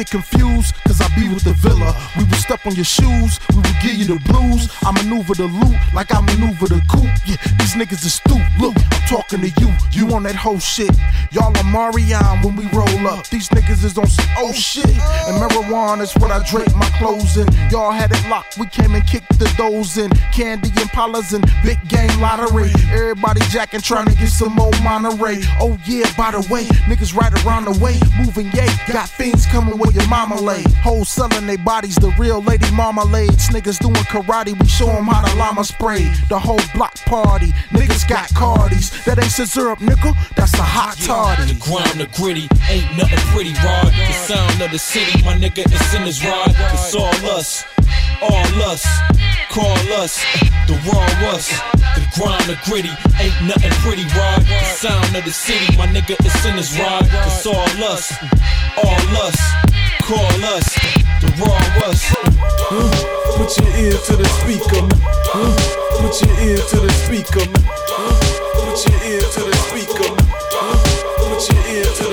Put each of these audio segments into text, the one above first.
get it confused, cause I be with the villa. We will step on your shoes, we will give you the blues. I maneuver the loot like I maneuver the coupe. Yeah, these niggas is stupid. Look, I'm talking to you, you on that whole shit. Y'all are Marion when we roll up. These niggas is on some oh shit. And marijuana is what I drape my clothes in. Y'all had it locked, we came and kicked the doors in. Candy and Palas and big game lottery. Everybody jacking, trying to get some more Monterey. Oh yeah, by the way, niggas right around the way, moving yay. Got fiends coming with your mama lay. Hoes selling their bodies, the real lady marmalades. Niggas doing karate, we show them how to llama spray. The whole block party, niggas got cardies. That ain't scissor up, nickel, that's a hot tardy. The grind, the gritty, ain't nothing pretty, rod. The sound of the city, my nigga, is in his ride. It's all us, all us, call us, the raw us. The grind, the gritty, ain't nothing pretty, rod. The sound of the city, my nigga, is in his ride. It's all us, all us, call us, us. Put your ear to the speaker. Put your ear to the speaker. Put your ear to the speaker. Put your ear to the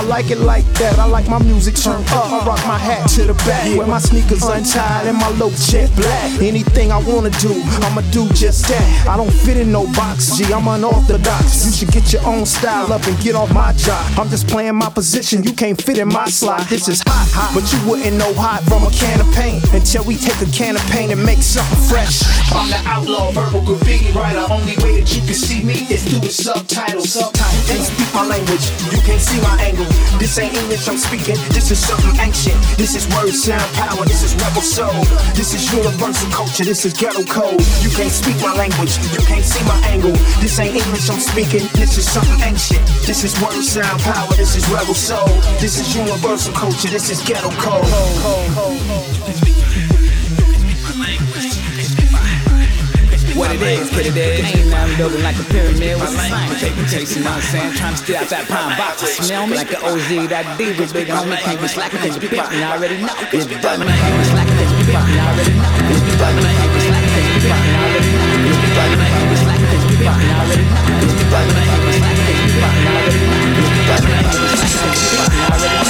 I like it like that. I like my music turned up, I rock my hat to the back. Wear my sneakers untied and my low jet black. Anything I wanna do, I'ma do just that. I don't fit in no box, G, I'm unorthodox. You should get your own style up and get off my job. I'm just playing my position, you can't fit in my slot. This is hot, hot, but you wouldn't know hot from a can of paint until we take a can of paint and make something fresh. I'm the outlaw verbal graffiti writer. Only way that you can see me is through the subtitles. Subtitles. Can't speak my language, you can't see my angle. This ain't English I'm speaking, this is something ancient. This is word, sound, power, this is rebel soul. This is universal culture, this is ghetto code. You can't speak my language, you can't see my angle. This ain't English I'm speaking, this is something ancient. This is word, sound, power, this is rebel soul. This is universal culture, this is ghetto code. What it is, it is. Ain't nothing building like a pyramid with a sign. Paper chasing, know what I'm saying? Trying to stay out that pine box. Smell me like the OZ, that D was big homie. Can't be slacking, cause you pimp, you already know. It's. Can't be slacking, cause you pimp, you already know. It's. Can't be slacking, cause you pimp, you already know. It's. Can't be slacking, cause you pimp, you already know. It's done. Can't be slacking, cause you pimp, you already know. It's done. Can't be slacking, cause you pimp, you already know. Done. Can't be slacking, cause you already know.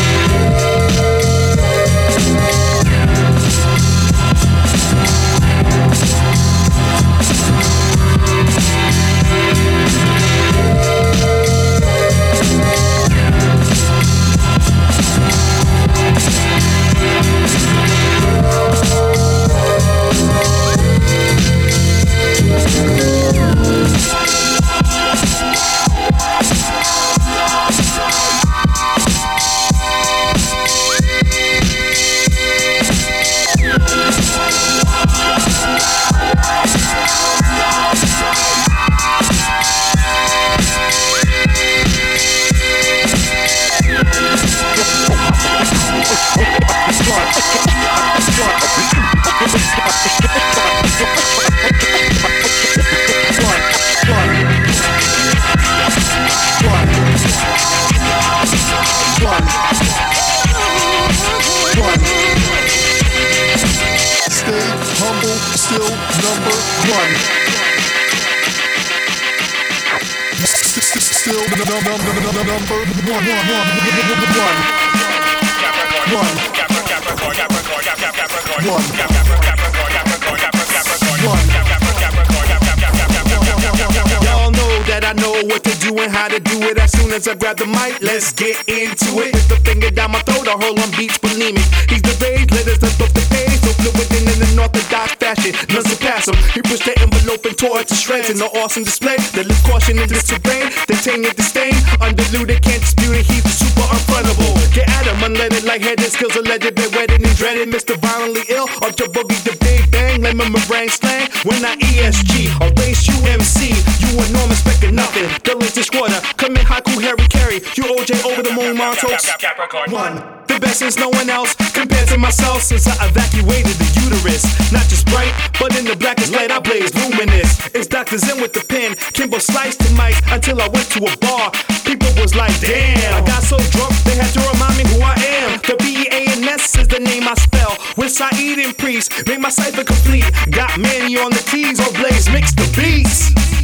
number one. Still num- num- num- num- num- number one. Y'all know that I know what to do and how to do it as soon as I grab the mic. Let's get into it. With the finger down my throat, I hurl on beats bulimic. He's the rage, letters up off the page. So fluid in an unorthodox fashion. None envelope and tore it to shreds in the awesome display. That lift caution in this terrain. The tainted disdain. Undiluted, can't dispute it. He's super unfrontable. Get at him, unleaded, lightheaded. Skills alleged, been wedded and dreaded. Mr. Violently ill. Up to boogie the big bang. Lemon meringue slang. When I ESG, or race UMC. You enormous specter nothing. The latest Montaukes. One. The best is no one else compared to myself since I evacuated the uterus. Not just bright, but in the blackest light I blaze luminous. It's Dr. Zen with the pen. Kimbo sliced the mic until I went to a bar. People was like, damn. I got so drunk they had to remind me who I am. The B E A N S is the name I spell. With Sayid and Priest, make my cipher complete. Got Manny on the keys, or oh, Blaize mix the beats.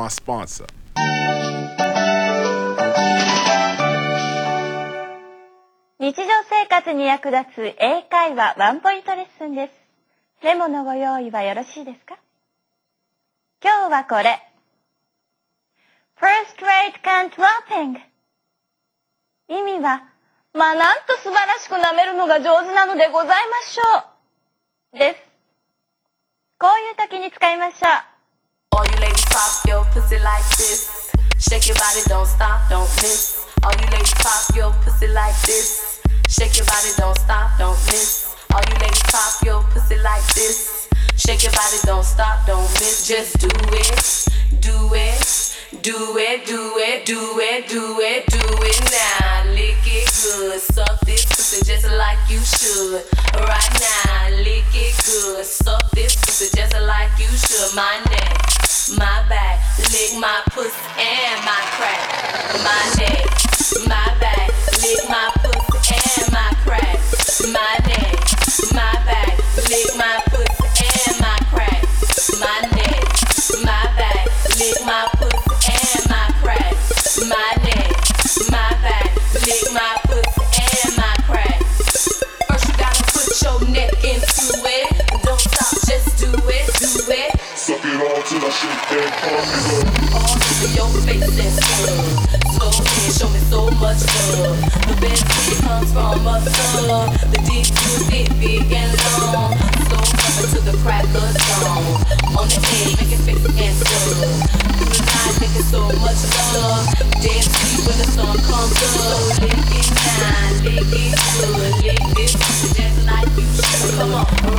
A word from our sponsor. 日常生活に役立つ英会話ワンポイントレッスンです。メモのご用意はよろしいですか？今日はこれ。First rate cantropping 意味は、まあなんと素晴らしく舐めるのが上手なのでございましょう。です。こういう時に使いましょう。All you ladies pop your pussy like this. Shake your body, don't stop, don't miss. All you ladies pop your pussy like this. Shake your body, don't stop, don't miss. All you ladies pop your pussy like this. Shake your body, don't stop, don't miss. Just do it, do it, do it, do it, do it, do it, do it now. Lick it good, suck this pussy just like you should. Right now, lick it good, suck this pussy just like you should. My neck, my back, lick my pussy and my crack. My neck,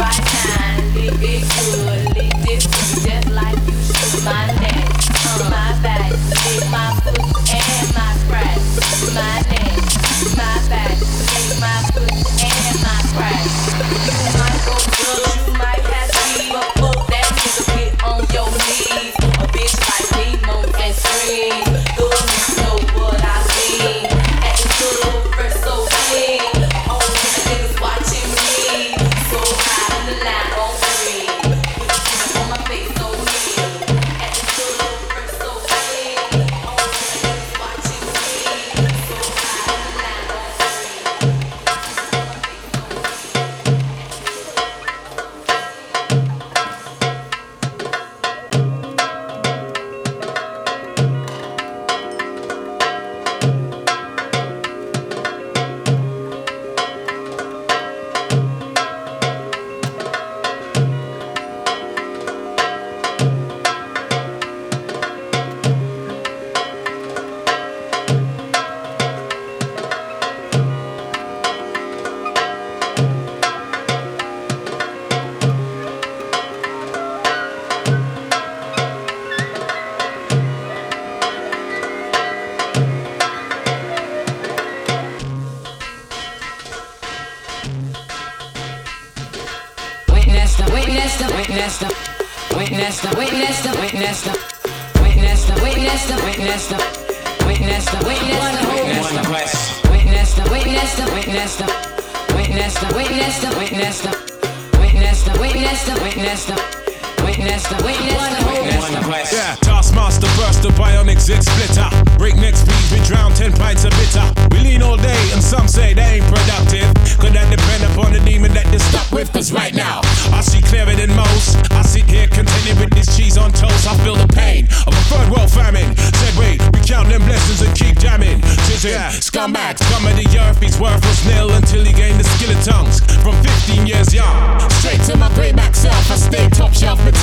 Right now. Witness the witness the witness the witness the witness the witness the witness the witness the witness the Yeah, Taskmaster burst the bionic zit splitter. Breakneck speeds, we drown 10 pints of bitter. We lean all day, and some say they ain't productive. Could that depend upon the demon that they stuck with? Cause right now, I see clearer than most. I sit here contented with this cheese on toast. I feel the pain of a third world famine. Said, wait, we count them blessings and keep jamming. Tizzin, scumbag, scum of the earth, he's worthless nil until he gained the skill of tongues. From 15 years young, straight to my playback self, I stay top shelf material.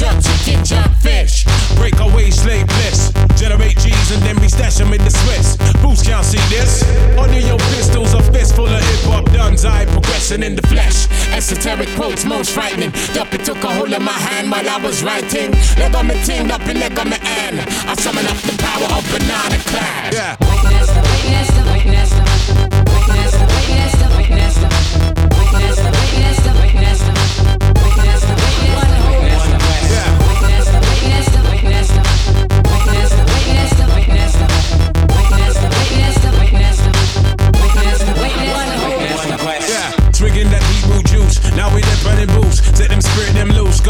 Jerk chicken, jerk fish. Break away slave bliss. Generate G's and then we stash them in the Swiss. Boost can't see this. Under your pistols, a fistful of hip hop duns. I progressing in the flesh. Esoteric quotes, most frightening. It took a hold of my hand while I was writing. Leg on ting, up and leg on me hand. I summon up the power of banana class. Yeah. witness the witness the witness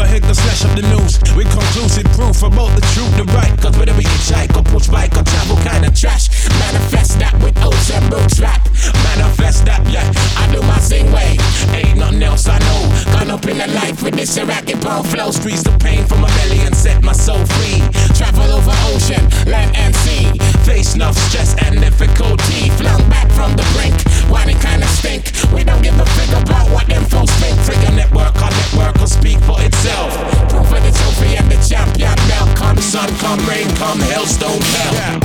ahead, go slash up the news. With conclusive proof. don't the truth the right. Cause whether we hitchhike or push bike or travel kind of trash. Manifest that with oats and boots rap. Manifest that, yeah. I do my sing way. Ain't nothing else I know. Gone up in the life with this racket bone flow. Streets the pain from my belly and set my soul free. Travel over ocean, land and sea. Face enough stress and difficulty. Flung back from the brink. Why they kinda stink? We don't give a fig about what them from hell's stone hell.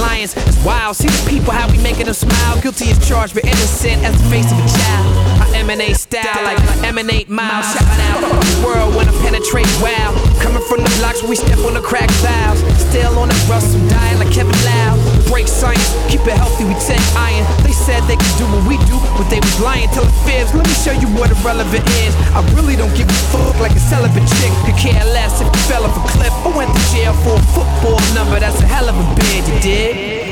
Lions. It's wild. See the people, how we making them smile. Guilty as charged, but innocent as the face of a child. I emanate style like emanate miles. Shouting out the world when I penetrate wow. Coming from the blocks we step on the cracked valves. Still on the Russell, dying like Kevin Loud. Break science, keep it healthy, we take iron. They said they could do what we do, but they was lying till it fibs. Let me show you what irrelevant is. I really don't give a fuck like a celibate chick. Could care less if you fell off a cliff I went to jail for a football number. That's a hell of a bid, you dig?